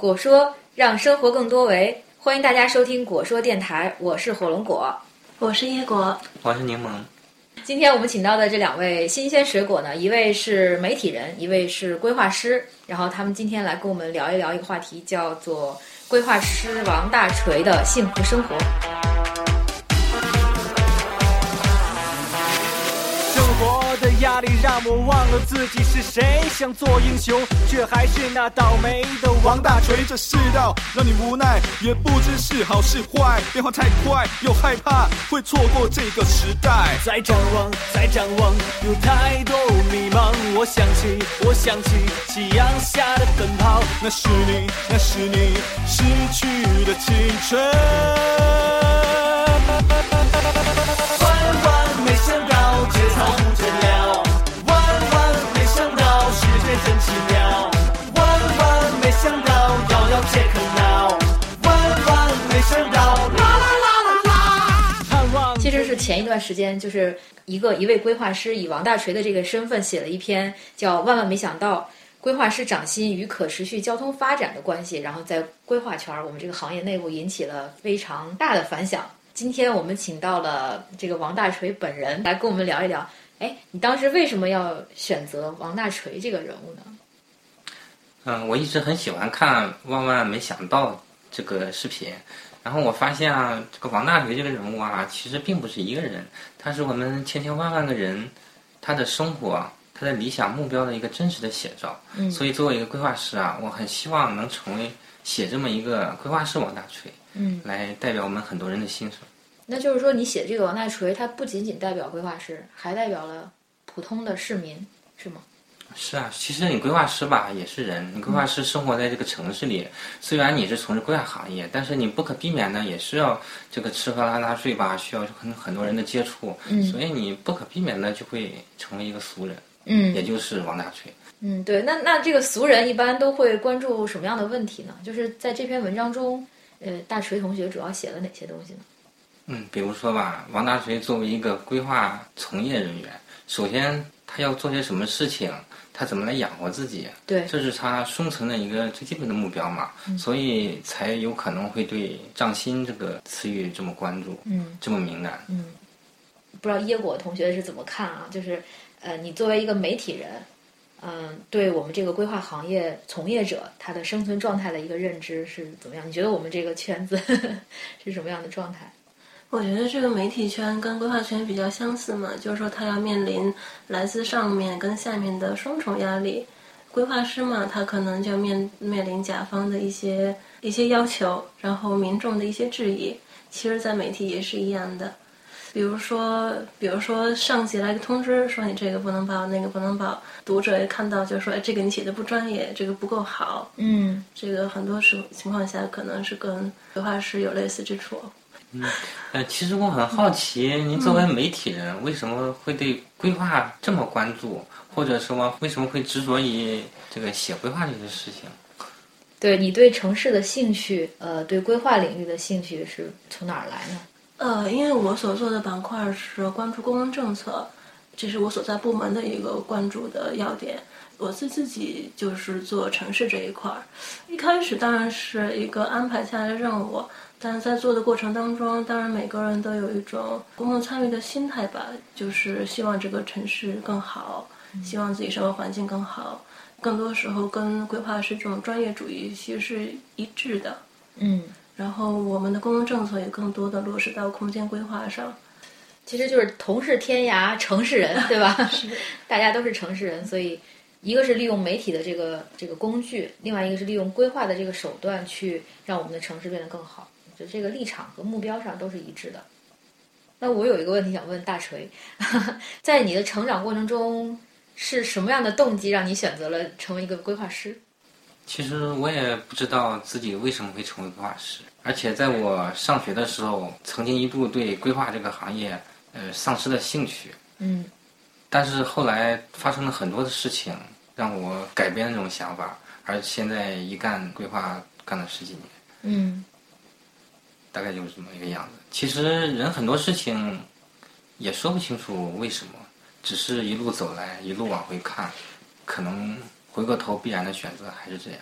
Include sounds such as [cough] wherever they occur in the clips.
果说让生活更多维，欢迎大家收听果说电台，我是火龙果，我是椰果，我是柠檬。今天我们请到的这两位新鲜水果呢，一位是媒体人，一位是规划师，然后他们今天来跟我们聊一聊一个话题，叫做规划师王大锤的幸福生活。的压力让我忘了自己是谁，想做英雄，却还是那倒霉的王大锤。这世道让你无奈，也不知是好是坏，变化太快，又害怕会错过这个时代。再展望，再展望，有太多迷茫。我想起，我想起夕阳下的奔跑，那是你，那是你失去的青春。前一段时间，就是一个一位规划师以王大锤的这个身份写了一篇叫《万万没想到：规划师涨薪与可持续交通发展的关系》，然后在规划圈儿我们这个行业内部引起了非常大的反响。今天我们请到了这个王大锤本人来跟我们聊一聊。哎，你当时为什么要选择王大锤这个人物呢？嗯，我一直很喜欢看《万万没想到》这个视频。然后我发现啊，这个王大锤这个人物啊，其实并不是一个人，他是我们千千万万个人他的生活、他的理想目标的一个真实的写照。嗯。所以作为一个规划师啊，我很希望能成为写这么一个规划师王大锤。嗯。来代表我们很多人的心声。那就是说，你写这个王大锤，他不仅仅代表规划师，还代表了普通的市民，是吗？是啊，其实你规划师吧也是人，你规划师生活在这个城市里，虽然你是从事规划行业，但是你不可避免的也是要这个吃喝拉撒睡吧，需要跟很多人的接触，所以你不可避免的就会成为一个俗人，嗯，也就是王大锤。嗯，对，那那这个俗人一般都会关注什么样的问题呢？就是在这篇文章中，呃，大锤同学主要写了哪些东西呢？嗯，比如说吧，王大锤作为一个规划从业人员，首先他要做些什么事情。他怎么来养活自己？对，这是他生存的一个最基本的目标嘛，所以才有可能会对“涨薪”这个词语这么关注，嗯，这么敏感。嗯，不知道椰果同学是怎么看啊？就是，呃，你作为一个媒体人，嗯，对我们这个规划行业从业者他的生存状态的一个认知是怎么样？你觉得我们这个圈子 [laughs] 是什么样的状态？我觉得这个媒体圈跟规划圈比较相似嘛，就是说他要面临来自上面跟下面的双重压力。规划师嘛，他可能就面面临甲方的一些一些要求，然后民众的一些质疑。其实，在媒体也是一样的，比如说，比如说上级来个通知，说你这个不能报，那个不能报，读者也看到就说，哎，这个你写的不专业，这个不够好。嗯，这个很多时情况下可能是跟规划师有类似之处。嗯，呃，其实我很好奇，您作为媒体人，为什么会对规划这么关注，或者说为什么会执着于这个写规划这个事情？对你对城市的兴趣，呃，对规划领域的兴趣是从哪儿来呢？呃，因为我所做的板块是关注公共政策，这是我所在部门的一个关注的要点。我是自己就是做城市这一块儿，一开始当然是一个安排下来的任务。但是在做的过程当中，当然每个人都有一种公共参与的心态吧，就是希望这个城市更好，希望自己生活环境更好。更多时候跟规划师这种专业主义其实是一致的。嗯，然后我们的公共政策也更多的落实到空间规划上。其实就是同是天涯城市人，对吧？[laughs] 是，[laughs] 大家都是城市人，所以一个是利用媒体的这个这个工具，另外一个是利用规划的这个手段去让我们的城市变得更好。就这个立场和目标上都是一致的。那我有一个问题想问大锤，[laughs] 在你的成长过程中，是什么样的动机让你选择了成为一个规划师？其实我也不知道自己为什么会成为规划师，而且在我上学的时候，曾经一度对规划这个行业，呃，丧失了兴趣。嗯。但是后来发生了很多的事情，让我改变了这种想法，而现在一干规划干了十几年。嗯。大概就是这么一个样子。其实人很多事情也说不清楚为什么，只是一路走来，一路往回看，可能回过头必然的选择还是这样。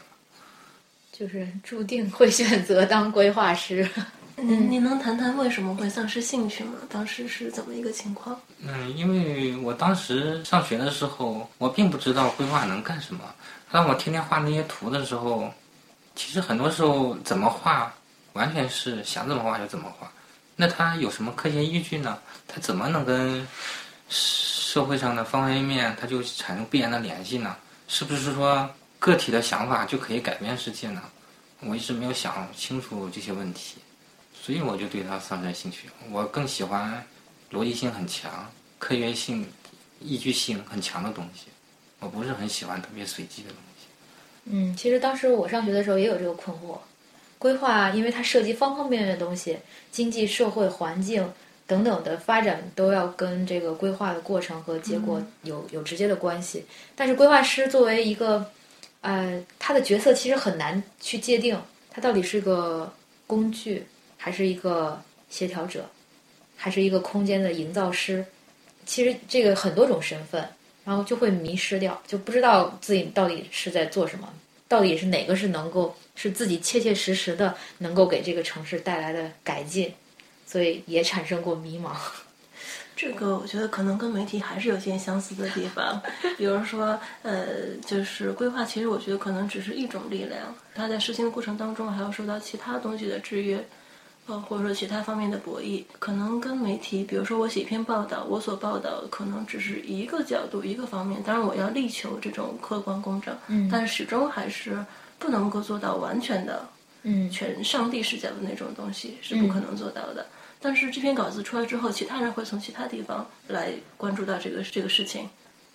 就是注定会选择当规划师。[laughs] 你你能谈谈为什么会丧失兴趣吗？当时是怎么一个情况？嗯，因为我当时上学的时候，我并不知道规划能干什么。当我天天画那些图的时候，其实很多时候怎么画，完全是想怎么画就怎么画。那它有什么科学依据呢？它怎么能跟社会上的方方面面，它就产生必然的联系呢？是不是说个体的想法就可以改变世界呢？我一直没有想清楚这些问题。所以我就对它丧失兴趣。我更喜欢逻辑性很强、科学性、依据性很强的东西。我不是很喜欢特别随机的东西。嗯，其实当时我上学的时候也有这个困惑。规划，因为它涉及方方面面的东西，经济社会环境等等的发展都要跟这个规划的过程和结果有有直接的关系。但是规划师作为一个，呃，他的角色其实很难去界定，他到底是个工具。还是一个协调者，还是一个空间的营造师，其实这个很多种身份，然后就会迷失掉，就不知道自己到底是在做什么，到底是哪个是能够是自己切切实实的能够给这个城市带来的改进，所以也产生过迷茫。[laughs] 这个我觉得可能跟媒体还是有些相似的地方，比如说，呃，就是规划，其实我觉得可能只是一种力量，它在实行的过程当中还要受到其他东西的制约。呃，或者说其他方面的博弈，可能跟媒体，比如说我写一篇报道，我所报道的可能只是一个角度、一个方面，当然我要力求这种客观公正，嗯，但是始终还是不能够做到完全的，嗯，全上帝视角的那种东西是不可能做到的。但是这篇稿子出来之后，其他人会从其他地方来关注到这个这个事情，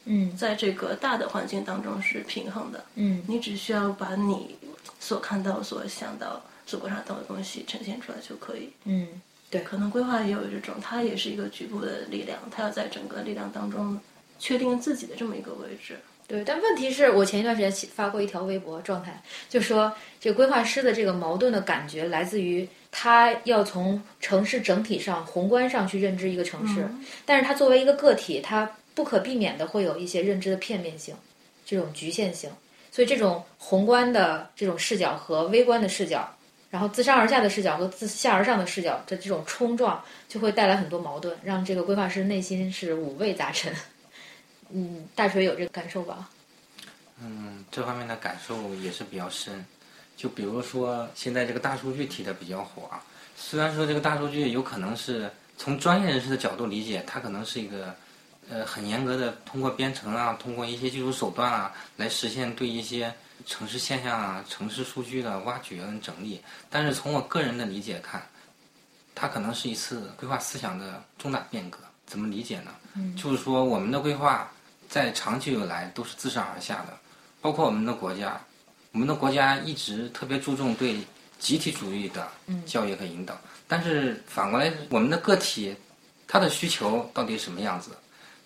嗯，在这个大的环境当中是平衡的，嗯，你只需要把你所看到、所想到。所观察到的东西呈现出来就可以。嗯，对，可能规划也有这种，它也是一个局部的力量，它要在整个力量当中确定自己的这么一个位置。对，但问题是我前一段时间发过一条微博状态，就说这个规划师的这个矛盾的感觉来自于他要从城市整体上宏观上去认知一个城市，但是他作为一个个体，他不可避免的会有一些认知的片面性，这种局限性，所以这种宏观的这种视角和微观的视角。然后自上而下的视角和自下而上的视角的这种冲撞，就会带来很多矛盾，让这个规划师内心是五味杂陈。嗯，大锤有这个感受吧？嗯，这方面的感受也是比较深。就比如说，现在这个大数据提的比较火，虽然说这个大数据有可能是从专业人士的角度理解，它可能是一个呃很严格的通过编程啊，通过一些技术手段啊来实现对一些。城市现象啊，城市数据的挖掘跟整理，但是从我个人的理解看，它可能是一次规划思想的重大变革。怎么理解呢？嗯，就是说我们的规划在长久以来都是自上而下的，包括我们的国家，我们的国家一直特别注重对集体主义的教育和引导，但是反过来，我们的个体他的需求到底什么样子？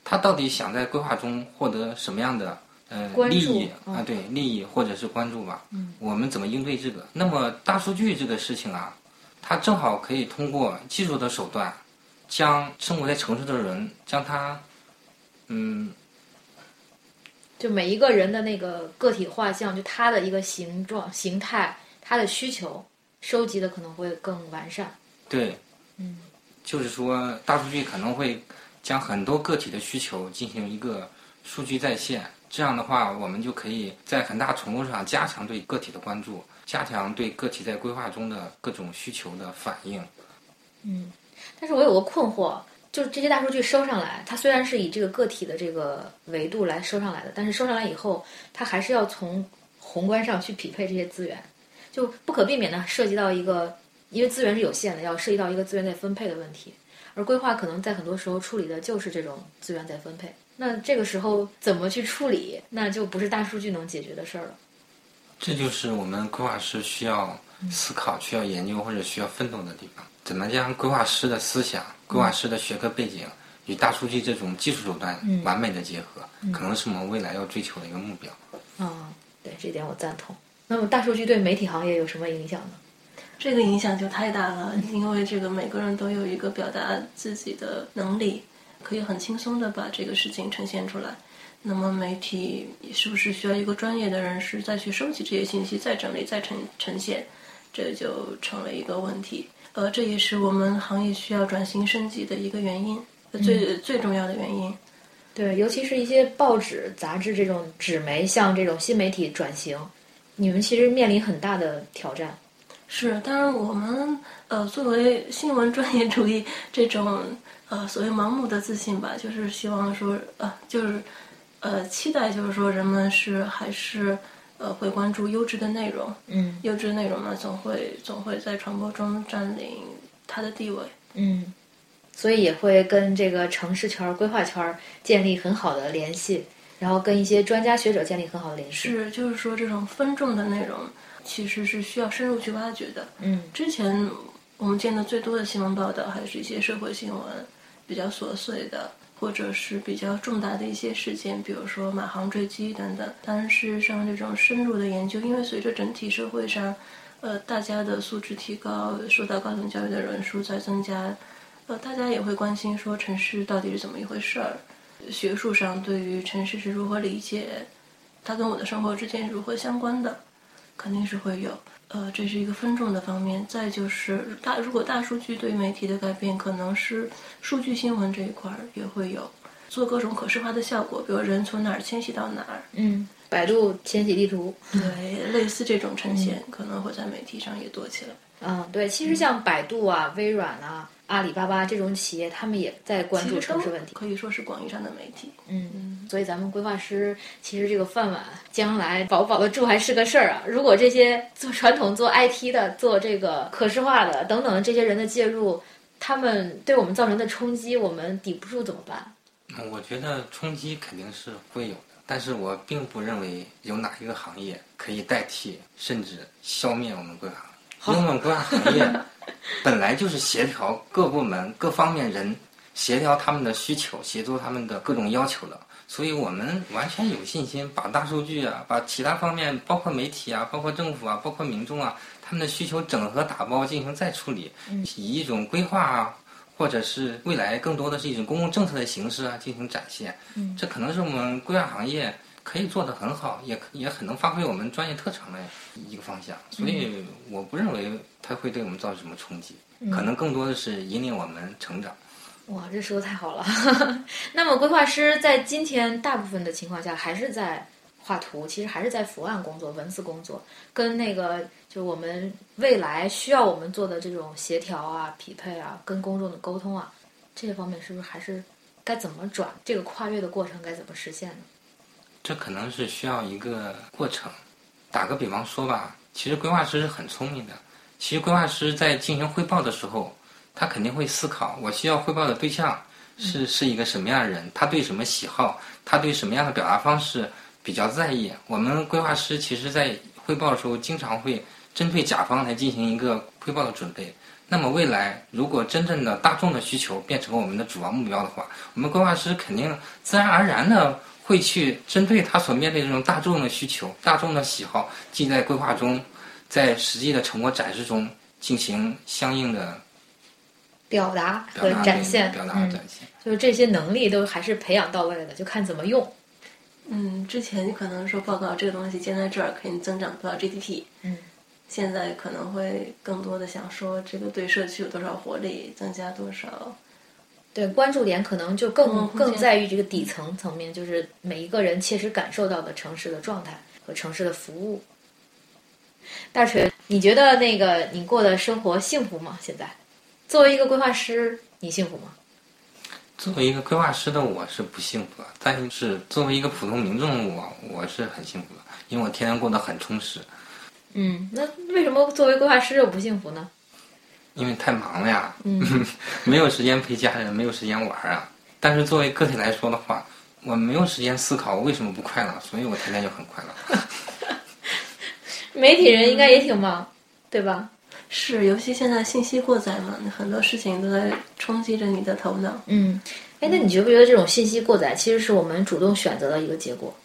他到底想在规划中获得什么样的？呃，利益啊，对利益或者是关注吧。嗯，我们怎么应对这个？那么大数据这个事情啊，它正好可以通过技术的手段，将生活在城市的人，将他，嗯，就每一个人的那个个体画像，就他的一个形状、形态，他的需求，收集的可能会更完善。对，嗯，就是说大数据可能会将很多个体的需求进行一个数据在线。这样的话，我们就可以在很大程度上加强对个体的关注，加强对个体在规划中的各种需求的反应。嗯，但是我有个困惑，就是这些大数据收上来，它虽然是以这个个体的这个维度来收上来的，但是收上来以后，它还是要从宏观上去匹配这些资源，就不可避免的涉及到一个，因为资源是有限的，要涉及到一个资源再分配的问题，而规划可能在很多时候处理的就是这种资源再分配。那这个时候怎么去处理，那就不是大数据能解决的事儿了。这就是我们规划师需要思考、需要研究或者需要奋斗的地方。怎么将规划师的思想、规划师的学科背景与大数据这种技术手段完美的结合，可能是我们未来要追求的一个目标。啊，对这点我赞同。那么大数据对媒体行业有什么影响呢？这个影响就太大了，因为这个每个人都有一个表达自己的能力。可以很轻松的把这个事情呈现出来，那么媒体是不是需要一个专业的人士再去收集这些信息，再整理、再呈呈现？这就成了一个问题。呃，这也是我们行业需要转型升级的一个原因，最最重要的原因。对，尤其是一些报纸、杂志这种纸媒，向这种新媒体转型，你们其实面临很大的挑战。是，当然我们呃作为新闻专业主义这种呃所谓盲目的自信吧，就是希望说呃就是呃期待就是说人们是还是呃会关注优质的内容，嗯优质内容呢总会总会在传播中占领它的地位。嗯，所以也会跟这个城市圈儿、规划圈儿建立很好的联系，然后跟一些专家学者建立很好的联系。是，就是说这种分众的内容其实是需要深入去挖掘的。嗯之前我们见的最多的新闻报道，还是一些社会新闻，比较琐碎的，或者是比较重大的一些事件，比如说马航坠机等等。但事实上，这种深入的研究，因为随着整体社会上，呃，大家的素质提高，受到高等教育的人数在增加，呃，大家也会关心说城市到底是怎么一回事儿。学术上对于城市是如何理解，它跟我的生活之间如何相关的，肯定是会有。呃，这是一个分众的方面。再就是大，如果大数据对媒体的改变，可能是数据新闻这一块儿也会有做各种可视化的效果，比如人从哪儿迁徙到哪儿，嗯，百度迁徙地图。对，类似这种呈现可能会在媒体上也多起来。嗯，对，其实像百度啊、微软啊、阿里巴巴这种企业，他们也在关注城市问题。可以说是广义上的媒体。嗯，所以咱们规划师其实这个饭碗将来保不保得住还是个事儿啊。如果这些做传统、做 IT 的、做这个可视化的等等这些人的介入，他们对我们造成的冲击，我们抵不住怎么办？嗯我觉得冲击肯定是会有的，但是我并不认为有哪一个行业可以代替甚至消灭我们规划行业。因为我们规划行业 [laughs] 本来就是协调各部门各方面人，协调他们的需求，协助他们的各种要求的。所以我们完全有信心把大数据啊，把其他方面，包括媒体啊，包括政府啊，包括民众啊，他们的需求整合打包进行再处理，以一种规划啊，或者是未来更多的是一种公共政策的形式啊进行展现。嗯，这可能是我们规划行业可以做得很好，也也很能发挥我们专业特长的一个方向。所以我不认为它会对我们造成什么冲击，可能更多的是引领我们成长。哇，这说的太好了。[laughs] 那么，规划师在今天大部分的情况下还是在画图，其实还是在伏案工作、文字工作，跟那个就我们未来需要我们做的这种协调啊、匹配啊、跟公众的沟通啊，这些方面是不是还是该怎么转？这个跨越的过程该怎么实现呢？这可能是需要一个过程。打个比方说吧，其实规划师是很聪明的。其实规划师在进行汇报的时候，他肯定会思考，我需要汇报的对象是是一个什么样的人，他对什么喜好，他对什么样的表达方式比较在意。我们规划师其实在汇报的时候，经常会针对甲方来进行一个汇报的准备。那么未来，如果真正的大众的需求变成我们的主要目标的话，我们规划师肯定自然而然的会去针对他所面对这种大众的需求、大众的喜好，既在规划中，在实际的成果展示中进行相应的表达和展现，表达和嗯展现。就是这些能力都还是培养到位的，就看怎么用。嗯，之前可能说报告这个东西建在这儿可以增长多少 GDP，嗯，现在可能会更多的想说这个对社区有多少活力，增加多少。对，关注点可能就更嗯更在于这个底层层面，就是每一个人切实感受到的城市的状态和城市的服务。大锤，你觉得那个你过的生活幸福吗？现在，作为一个规划师，你幸福吗？作为一个规划师的我是不幸福的，但是作为一个普通民众我我是很幸福的，因为我天天过得很充实，嗯，那为什么作为规划师又不幸福呢？因为太忙了呀，[laughs] 没有时间陪家人，没有时间玩啊。但是作为个体来说的话，我没有时间思考我为什么不快乐，所以我天天就很快乐。[laughs] 媒体人应该也挺忙，对吧？是，尤其现在信息过载嘛，很多事情都在冲击着你的头脑。嗯，哎，那你觉不觉得这种信息过载其实是我们主动选择的一个结果？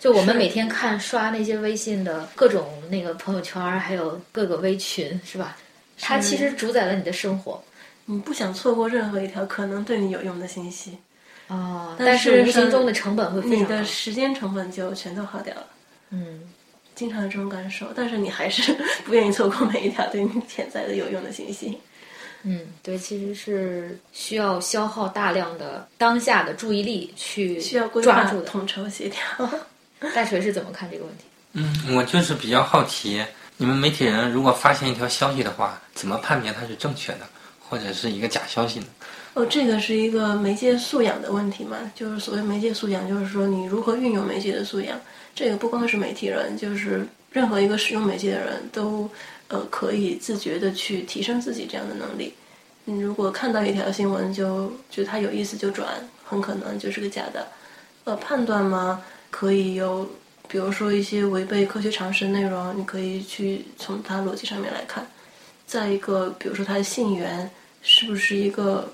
就我们每天看刷那些微信的各种那个朋友圈，还有各个微群，是吧？它其实主宰了你的生活。你不想错过任何一条可能对你有用的信息，啊，但但是无形中的成本会非你常高的。时间成本就全都耗掉了。嗯，经常有这种感受，但是你还是 [laughs] 不愿意错过每一条对你潜在的有用的信息。嗯，对，其实是需要消耗大量的当下的注意力去需要的。统筹协调。大锤是怎么看这个问题？嗯，我就是比较好奇，你们媒体人如果发现一条消息的话，怎么判别它是正确的，或者是一个假消息呢？哦，这个是一个媒介素养的问题嘛？就是所谓媒介素养，就是说你如何运用媒介的素养。这个不光是媒体人，就是任何一个使用媒介的人都呃可以自觉的去提升自己这样的能力。你如果看到一条新闻就觉得它有意思就转，很可能就是个假的。呃，判断嘛，可以有，比如说一些违背科学常识的内容，你可以去从它逻辑上面来看。再一个，比如说它的信源是不是一个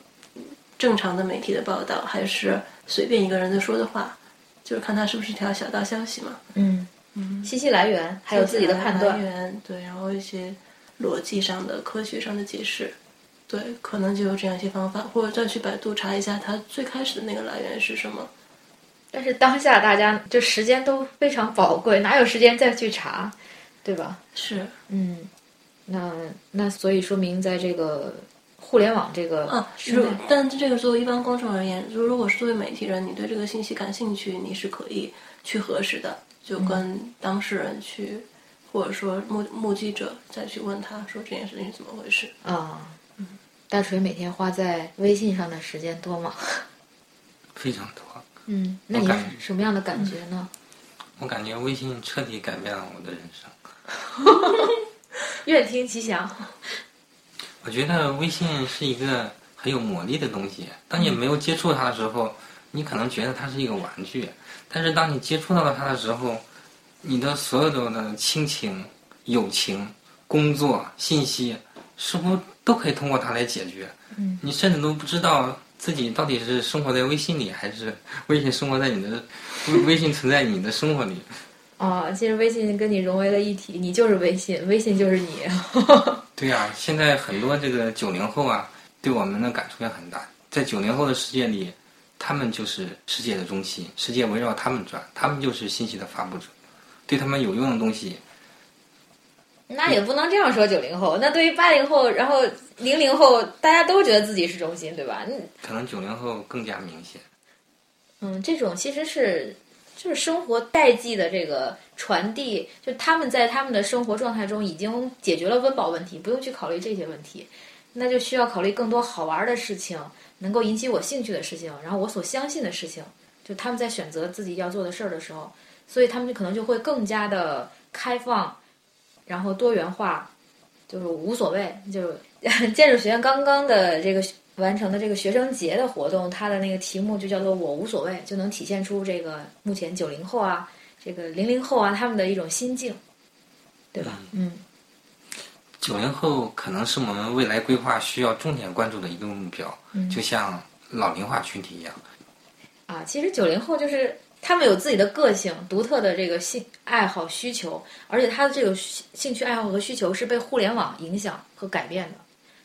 正常的媒体的报道，还是随便一个人在说的话，就是看它是不是一条小道消息嘛。嗯。嗯，信息来源还有自己的判断来。源，对，然后一些逻辑上的、科学上的解释，对，可能就有这样一些方法，或者再去百度查一下它最开始的那个来源是什么。但是当下大家就时间都非常宝贵，哪有时间再去查，对吧？是嗯，那那所以说明在这个互联网这个啊，如时代，但这个作为一般公众而言，如如果是作为媒体人，你对这个信息感兴趣，你是可以去核实的，就跟当事人去，或者说目目击者再去问他说这件事情是怎么回事。啊，大锤每天花在微信上的时间多吗？[laughs] 非常多。嗯，那你是什么样的感觉呢？我感觉微信彻底改变了我的人生。[laughs] 愿听其详。我觉得微信是一个很有魔力的东西。当你没有接触它的时候，你可能觉得它是一个玩具；但是当你接触到了它的时候，你的所有的亲情、友情、工作、信息，似乎都可以通过它来解决。嗯，你甚至都不知道自己到底是生活在微信里，还是微信生活在你的微微信存在你的生活里。[laughs] 啊，其实微信跟你融为了一体，你就是微信，微信就是你。[laughs] 对呀、现在很多这个九零后啊，对我们的感触也很大。在九零后的世界里，他们就是世界的中心，世界围绕他们转，他们就是信息的发布者。对他们有用的东西，那也不能这样说九零后。那对于八零后，然后零零后，大家都觉得自己是中心，对吧？嗯可能九零后更加明显。嗯，这种其实是就是生活代际的这个传递，就他们在他们的生活状态中已经解决了温饱问题，不用去考虑这些问题，那就需要考虑更多好玩的事情，能够引起我兴趣的事情，然后我所相信的事情。就他们在选择自己要做的事儿的时候，所以他们就可能就会更加的开放，然后多元化，就是无所谓。就是 [laughs] 建筑学院刚刚的这个完成的这个学生节的活动，它的那个题目就叫做“我无所谓”，就能体现出这个目前九零后啊，这个零零后啊他们的一种心境，对吧？嗯九零后可能是我们未来规划需要重点关注的一个目标，嗯就像老龄化群体一样。啊，其实九零后就是他们有自己的个性、独特的这个兴爱好需求，而且他的这个兴兴趣爱好和需求是被互联网影响和改变的，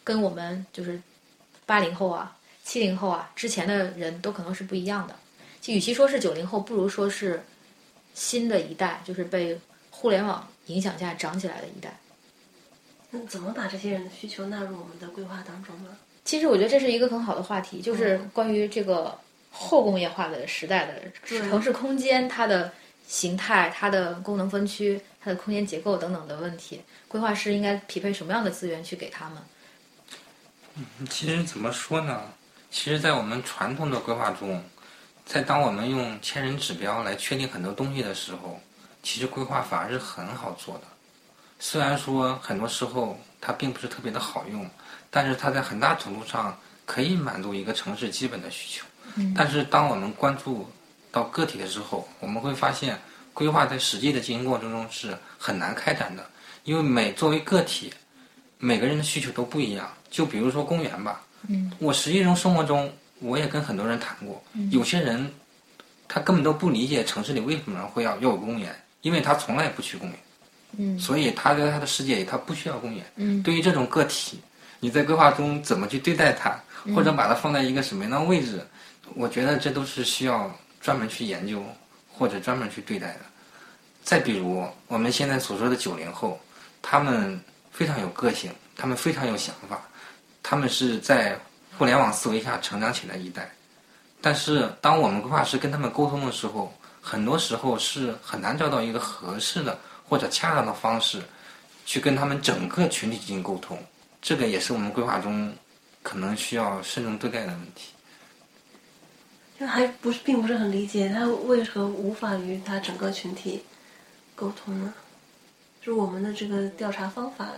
跟我们就是八零后啊、七零后啊之前的人都可能是不一样的。就与其说是九零后，不如说是新的一代，就是被互联网影响下长起来的一代。那怎么把这些人的需求纳入我们的规划当中呢？其实我觉得这是一个很好的话题，就是关于这个后工业化的时代的城市空间，它的形态、它的功能分区、它的空间结构等等的问题，规划师应该匹配什么样的资源去给他们？嗯其实怎么说呢？其实，在我们传统的规划中，在当我们用千人指标来确定很多东西的时候，其实规划反而是很好做的。虽然说很多时候它并不是特别的好用，但是它在很大程度上可以满足一个城市基本的需求。但是当我们关注到个体的时候，我们会发现规划在实际的进行过程中是很难开展的，因为每作为个体，每个人的需求都不一样。就比如说公园吧，嗯，我实际中生活中，我也跟很多人谈过，有些人他根本都不理解城市里为什么会要要有公园，因为他从来不去公园，嗯。所以他在他的世界里他不需要公园。嗯。对于这种个体，你在规划中怎么去对待它，或者把它放在一个什么样的位置，我觉得这都是需要专门去研究或者专门去对待的。再比如我们现在所说的九零后，他们非常有个性，他们非常有想法，他们是在互联网思维下成长起来一代。但是当我们规划师跟他们沟通的时候，很多时候是很难找到一个合适的或者恰当的方式，去跟他们整个群体进行沟通。这个也是我们规划中可能需要慎重对待的问题。就还不是并不是很理解他为何无法与他整个群体沟通呢？就是我们的这个调查方法，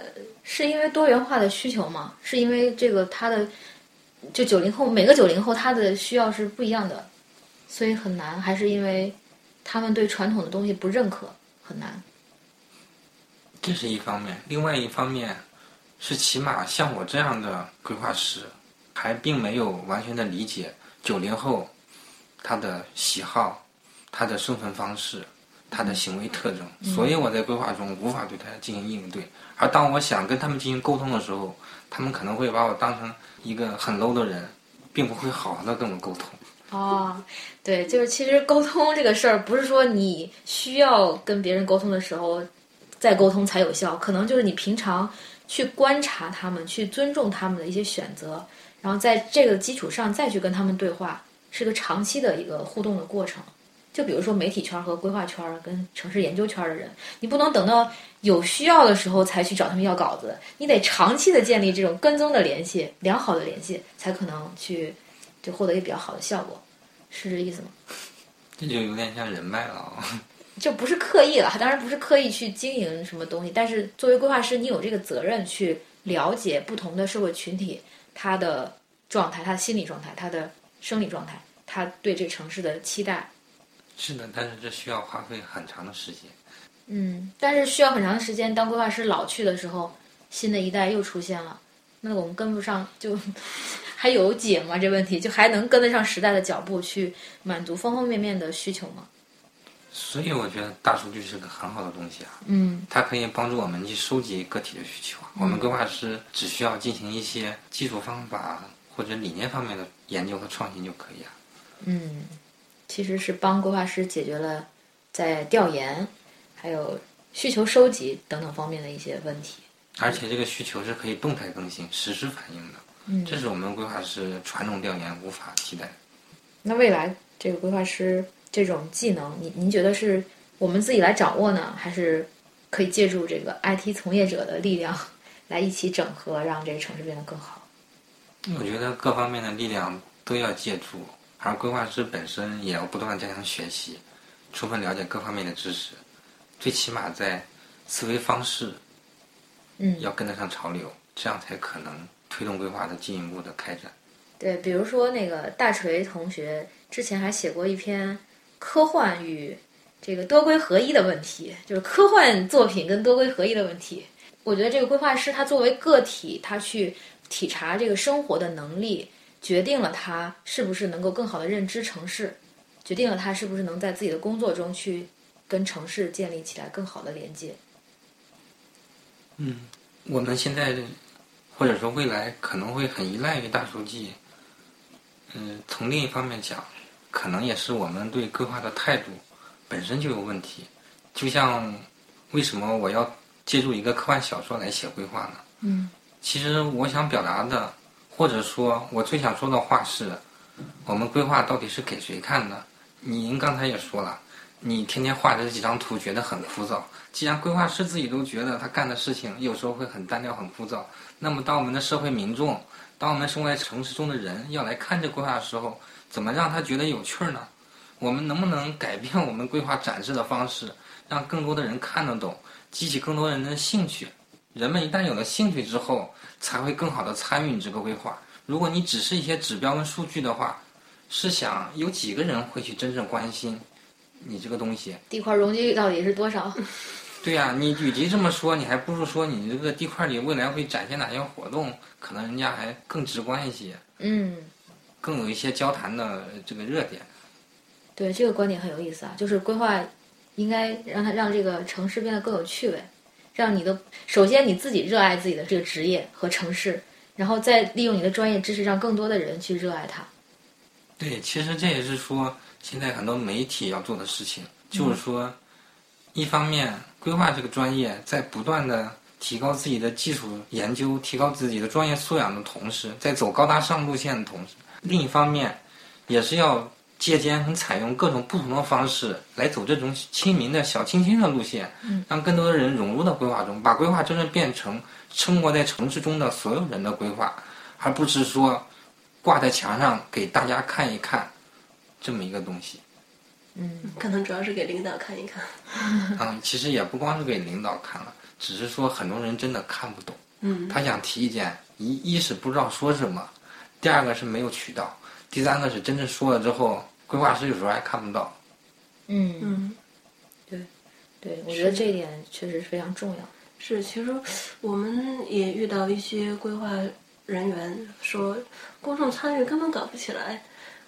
是因为多元化的需求吗？是因为这个他的就九零后每个九零后他的需要是不一样的，所以很难？还是因为他们对传统的东西不认可，很难？这是一方面，另外一方面是起码像我这样的规划师，还并没有完全的理解九零后他的喜好、他的生存方式、他的行为特征，所以我在规划中无法对他进行应对。而当我想跟他们进行沟通的时候，他们可能会把我当成一个很 low 的人，并不会好好的跟我沟通。哦，对，就是其实沟通这个事儿，不是说你需要跟别人沟通的时候再沟通才有效，可能就是你平常去观察他们，去尊重他们的一些选择，然后在这个基础上再去跟他们对话，是个长期的一个互动的过程。就比如说媒体圈和规划圈跟城市研究圈的人，你不能等到有需要的时候才去找他们要稿子，你得长期的建立这种跟踪的联系，良好的联系，才可能去就获得一个比较好的效果，是这意思吗？这就有点像人脉了啊。[laughs] 就不是刻意了，当然不是刻意去经营什么东西，但是作为规划师，你有这个责任去了解不同的社会群体他的状态、他的心理状态、他的生理状态，他对这个城市的期待。是的，但是这需要花费很长的时间。嗯，但是需要很长的时间。当规划师老去的时候，新的一代又出现了，那我们跟不上，就还有解吗？这问题就还能跟得上时代的脚步，去满足方方面面的需求吗？所以我觉得大数据是个很好的东西啊，嗯它可以帮助我们去收集个体的需求。我们规划师只需要进行一些技术方法或者理念方面的研究和创新就可以啊。嗯，其实是帮规划师解决了在调研、还有需求收集等等方面的一些问题。而且这个需求是可以动态更新、实时反映的，嗯，这是我们规划师传统调研无法替代的。那未来这个规划师这种技能，您您觉得是我们自己来掌握呢，还是可以借助这个 IT 从业者的力量来一起整合，让这个城市变得更好？我觉得各方面的力量都要借助，而规划师本身也要不断加强学习，充分了解各方面的知识，最起码在思维方式嗯，要跟得上潮流，这样才可能推动规划的进一步的开展。对，比如说那个大锤同学之前还写过一篇科幻与这个多规合一的问题，就是科幻作品跟多规合一的问题。我觉得这个规划师他作为个体，他去体察这个生活的能力，决定了他是不是能够更好的认知城市，决定了他是不是能在自己的工作中去跟城市建立起来更好的连接。嗯我们现在或者说未来可能会很依赖于大数据。嗯，从另一方面讲，可能也是我们对规划的态度本身就有问题。就像为什么我要借助一个科幻小说来写规划呢？嗯，其实我想表达的，或者说我最想说的话是，我们规划到底是给谁看的？您刚才也说了，你天天画这几张图觉得很枯燥。既然规划师自己都觉得他干的事情有时候会很单调、很枯燥，那么当我们的社会民众，当我们生活在城市中的人要来看这规划的时候，怎么让他觉得有趣呢？我们能不能改变我们规划展示的方式，让更多的人看得懂，激起更多人的兴趣？人们一旦有了兴趣之后，才会更好的参与你这个规划。如果你只是一些指标跟数据的话，试想有几个人会去真正关心你这个东西？地块容积率到底是多少？对呀、你与其这么说，你还不如说你这个地块里未来会展现哪些活动，可能人家还更直观一些，嗯。更有一些交谈的这个热点。对这个观点很有意思啊，就是规划应该让它让这个城市变得更有趣味，让你的首先你自己热爱自己的这个职业和城市，然后再利用你的专业知识让更多的人去热爱它。对，其实这也是说现在很多媒体要做的事情，就是说，一方面规划这个专业在不断的提高自己的技术研究、提高自己的专业素养的同时，在走高大上路线的同时，另一方面也是要借鉴和采用各种不同的方式来走这种亲民的小清新的路线，让更多的人融入到规划中，把规划真正变成生活在城市中的所有人的规划，而不是说挂在墙上给大家看一看这么一个东西。嗯可能主要是给领导看一看。嗯，其实也不光是给领导看了，只是说很多人真的看不懂。嗯，他想提意见，一一是不知道说什么，第二个是没有渠道，第三个是真正说了之后，规划师有时候还看不到。嗯，嗯，对对，我觉得这一点确实是非常重要。是，其实我们也遇到一些规划人员说，公众参与根本搞不起来。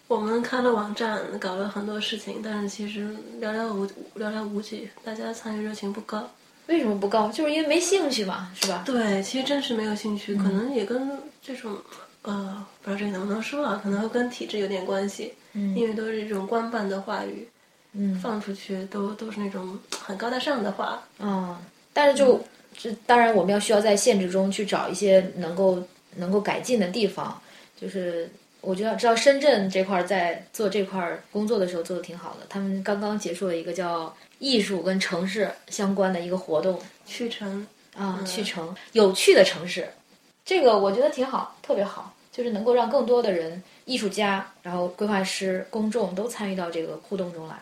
我们开了网站，搞了很多事情，但是其实寥寥无寥寥无几，大家参与热情不高。为什么不高？就是因为没兴趣嘛，是吧？对，其实真是没有兴趣，可能也跟这种呃，不知道这个能不能说啊，可能会跟体制有点关系，嗯因为都是这种官办的话语，嗯放出去都都是那种很高大上的话。啊，但是就这当然我们要需要在限制中去找一些能够能够改进的地方。就是我觉得知道深圳这块儿在做这块儿工作的时候做的挺好的，他们刚刚结束了一个叫艺术跟城市相关的一个活动去城啊，嗯去城有趣的城市，这个我觉得挺好，特别好，就是能够让更多的人，艺术家，然后规划师、公众都参与到这个互动中来。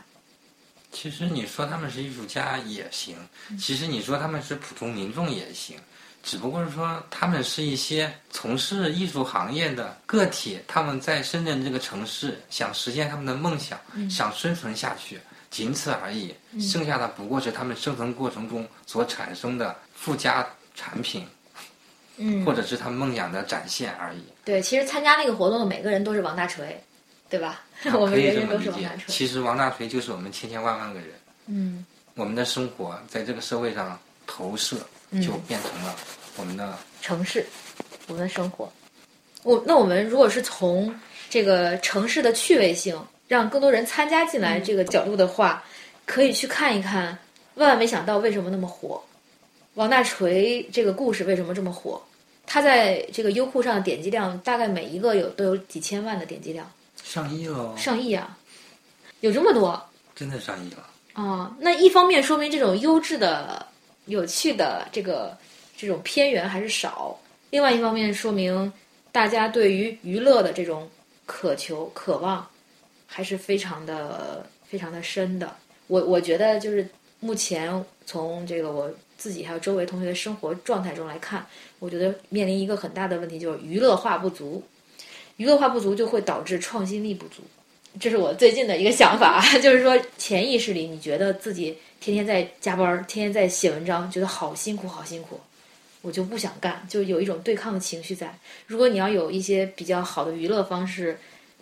其实你说他们是艺术家也行，其实你说他们是普通民众也行，只不过是说他们是一些从事艺术行业的个体，他们在深圳这个城市想实现他们的梦想，想生存下去，仅此而已。剩下的不过是他们生存过程中所产生的附加产品，嗯或者是他们梦想的展现而已。对，其实参加那个活动的每个人都是王大锤，对吧？[laughs] 我们人人都是王大。锤。其实王大锤就是我们千千万万个人。嗯我们的生活在这个社会上投射，就变成了我们的城市，我们的生活。我那我们如果是从这个城市的趣味性，让更多人参加进来这个角度的话，可以去看一看。万万没想到为什么那么火？王大锤这个故事为什么这么火？他在这个优酷上的点击量大概每一个有都有几千万的点击量，上亿喽，上亿啊，有这么多真的上亿了。啊！那一方面说明这种优质的、有趣的这个这种片源还是少；另外一方面说明大家对于娱乐的这种渴求、渴望还是非常的、非常的深的。我我觉得就是目前从这个我自己还有周围同学的生活状态中来看，我觉得面临一个很大的问题，就是娱乐化不足。娱乐化不足就会导致创新力不足。这是我最近的一个想法，[laughs] 就是说潜意识里你觉得自己天天在加班，天天在写文章，觉得好辛苦，好辛苦，我就不想干，就有一种对抗的情绪在。如果你要有一些比较好的娱乐方式，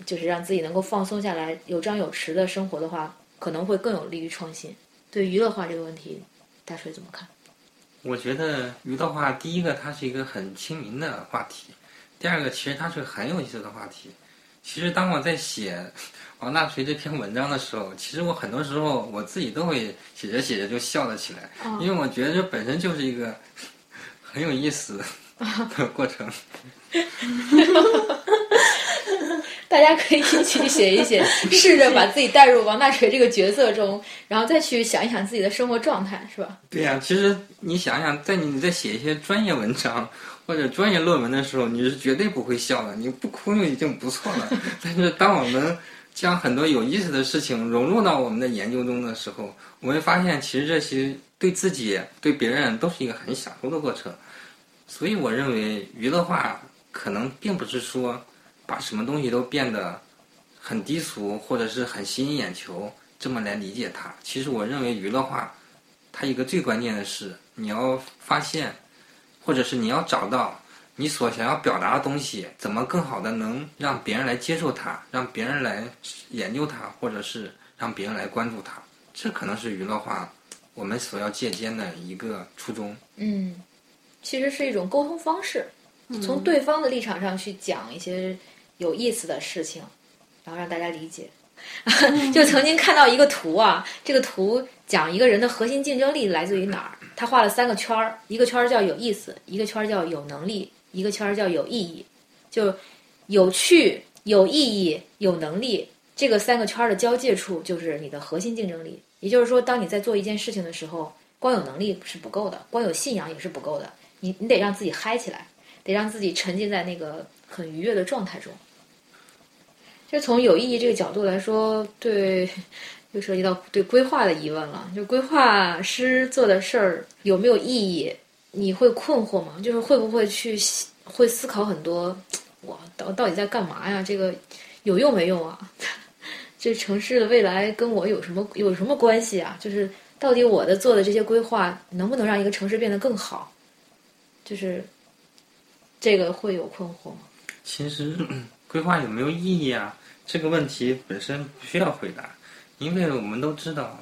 就是让自己能够放松下来，有张有弛的生活的话，可能会更有利于创新。对娱乐化这个问题，大水怎么看？我觉得娱乐化，第一个它是一个很亲民的话题，第二个其实它是很有意思的话题。其实当我在写王大锤这篇文章的时候，其实我很多时候我自己都会写着写着就笑了起来，因为我觉得这本身就是一个 [laughs] 很有意思的过程。[laughs] 大家可以一起写一写，[laughs] 试着把自己带入王大锤这个角色中，然后再去想一想自己的生活状态，是吧？对呀、其实你想想，在你在写一些专业文章或者专业论文的时候，你是绝对不会笑的，你不哭就已经不错了。[laughs] 但是当我们将很多有意思的事情融入到我们的研究中的时候，我们会发现，其实这些对自己、对别人都是一个很享受的过程。所以，我认为娱乐化可能并不是说把什么东西都变得很低俗或者是很吸引眼球这么来理解它。其实，我认为娱乐化它一个最关键的是，你要发现，或者是你要找到你所想要表达的东西，怎么更好的能让别人来接受它，让别人来研究它，或者是让别人来关注它。这可能是娱乐化我们所要借鉴的一个初衷。嗯，其实是一种沟通方式，从对方的立场上去讲一些有意思的事情，然后让大家理解。[laughs] 就曾经看到一个图啊，这个图讲一个人的核心竞争力来自于哪儿？他画了三个圈儿，一个圈儿叫有意思，一个圈儿叫有能力，一个圈儿叫有意义。就有趣、有意义、有能力这个三个圈儿的交界处，就是你的核心竞争力。也就是说，当你在做一件事情的时候，光有能力是不够的，光有信仰也是不够的。你你得让自己嗨起来，得让自己沉浸在那个很愉悦的状态中。就从有意义这个角度来说，对，又涉及到对规划的疑问了。就规划师做的事儿有没有意义？你会困惑吗？就是会不会去会思考很多？我到到底在干嘛呀？这个有用没用啊？[laughs] 这城市的未来跟我有什么有什么关系啊？就是到底我的做的这些规划能不能让一个城市变得更好？就是这个会有困惑吗？其实规划有没有意义啊？这个问题本身不需要回答，因为我们都知道，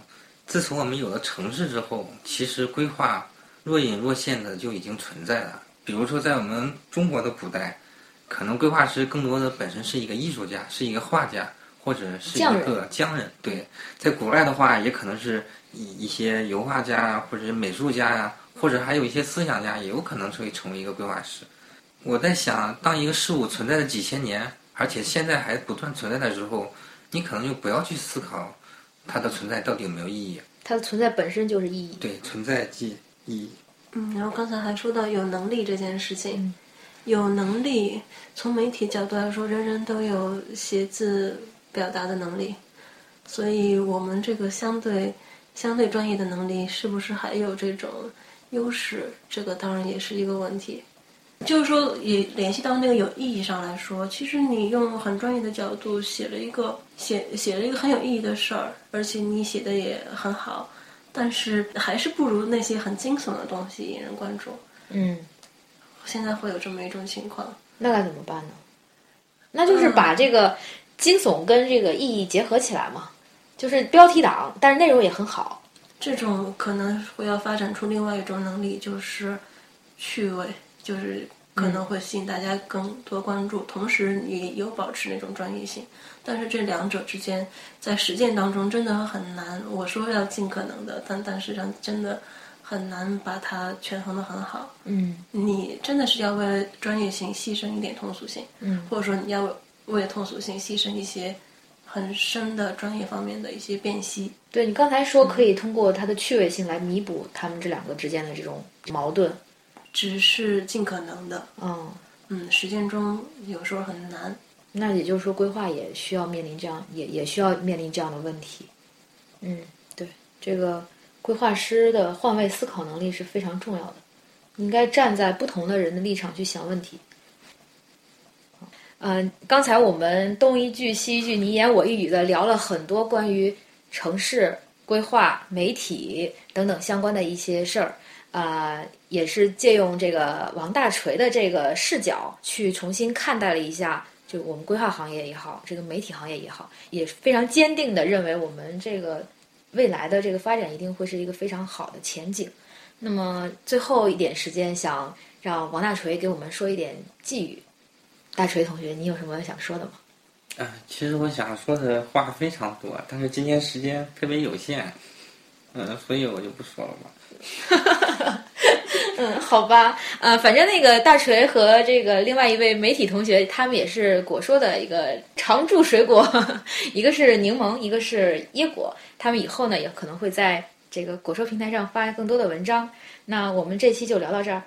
自从我们有了城市之后，其实规划若隐若现的就已经存在了。比如说，在我们中国的古代，可能规划师更多的本身是一个艺术家，是一个画家，或者是一个匠人。对，在古代的话，也可能是一一些油画家啊，或者是美术家呀，或者还有一些思想家，也有可能会成为一个规划师。我在想，当一个事物存在了几千年。而且现在还不断存在的时候，你可能就不要去思考它的存在到底有没有意义。它的存在本身就是意义。对，存在即意义。嗯，然后刚才还说到有能力这件事情，有能力从媒体角度来说，人人都有写字表达的能力，所以我们这个相对相对专业的能力是不是还有这种优势？这个当然也是一个问题。就是说，也联系到那个有意义上来说，其实你用很专业的角度写了一个写写了一个很有意义的事儿，而且你写的也很好，但是还是不如那些很惊悚的东西引人关注。嗯，现在会有这么一种情况，那该怎么办呢？那就是把这个惊悚跟这个意义结合起来嘛，就是标题党，但是内容也很好。这种可能会要发展出另外一种能力，就是趣味。就是可能会吸引大家更多关注，同时你有保持那种专业性，但是这两者之间在实践当中真的很难。我说要尽可能的，但但实际上真的很难把它权衡的很好。嗯，你真的是要为了专业性牺牲一点通俗性，嗯，或者说你要为了通俗性牺牲一些很深的专业方面的一些辨析。对你刚才说可以通过它的趣味性来弥补他们这两个之间的这种矛盾。只是尽可能的，嗯嗯，实践中有时候很难。那也就是说，规划也需要面临这样，也也需要面临这样的问题。嗯，对，这个规划师的换位思考能力是非常重要的，应该站在不同的人的立场去想问题。嗯，刚才我们东一句西一句，你言我一语的聊了很多关于城市规划、媒体等等相关的一些事儿。啊，也是借用这个王大锤的这个视角去重新看待了一下，就我们规划行业也好，这个媒体行业也好，也非常坚定的认为我们这个未来的这个发展一定会是一个非常好的前景。那么最后一点时间，想让王大锤给我们说一点寄语。大锤同学，你有什么想说的吗？啊，其实我想说的话非常多，但是今天时间特别有限，嗯，所以我就不说了吧。哈哈哈，嗯，好吧，呃，反正那个大锤和这个另外一位媒体同学，他们也是果说的一个常驻水果，[laughs] 一个是柠檬，一个是椰果。他们以后呢，也可能会在这个果说平台上发更多的文章。那我们这期就聊到这儿，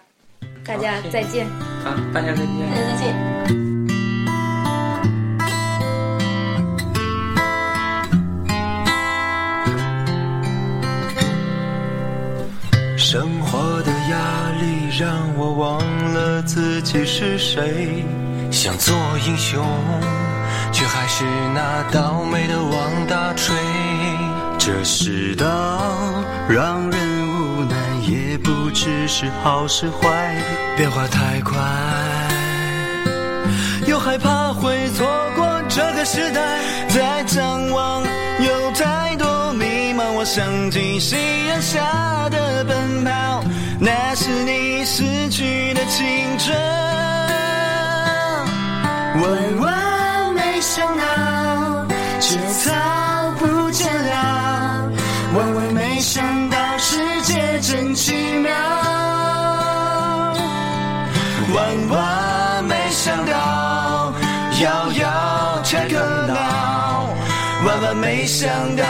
大家再见。好，大家再见。大家再见。生活的压力让我忘了自己是谁，想做英雄，却还是那倒霉的王大锤。这世道让人无奈，也不知是好是坏，变化太快，又害怕会错过这个时代。再张望，有太多，我想起夕阳下的。奔跑，那是你失去的青春。万万没想到。节操不见了，万万没想到世界真奇妙，万万没想到遥遥却更老，万万没想到。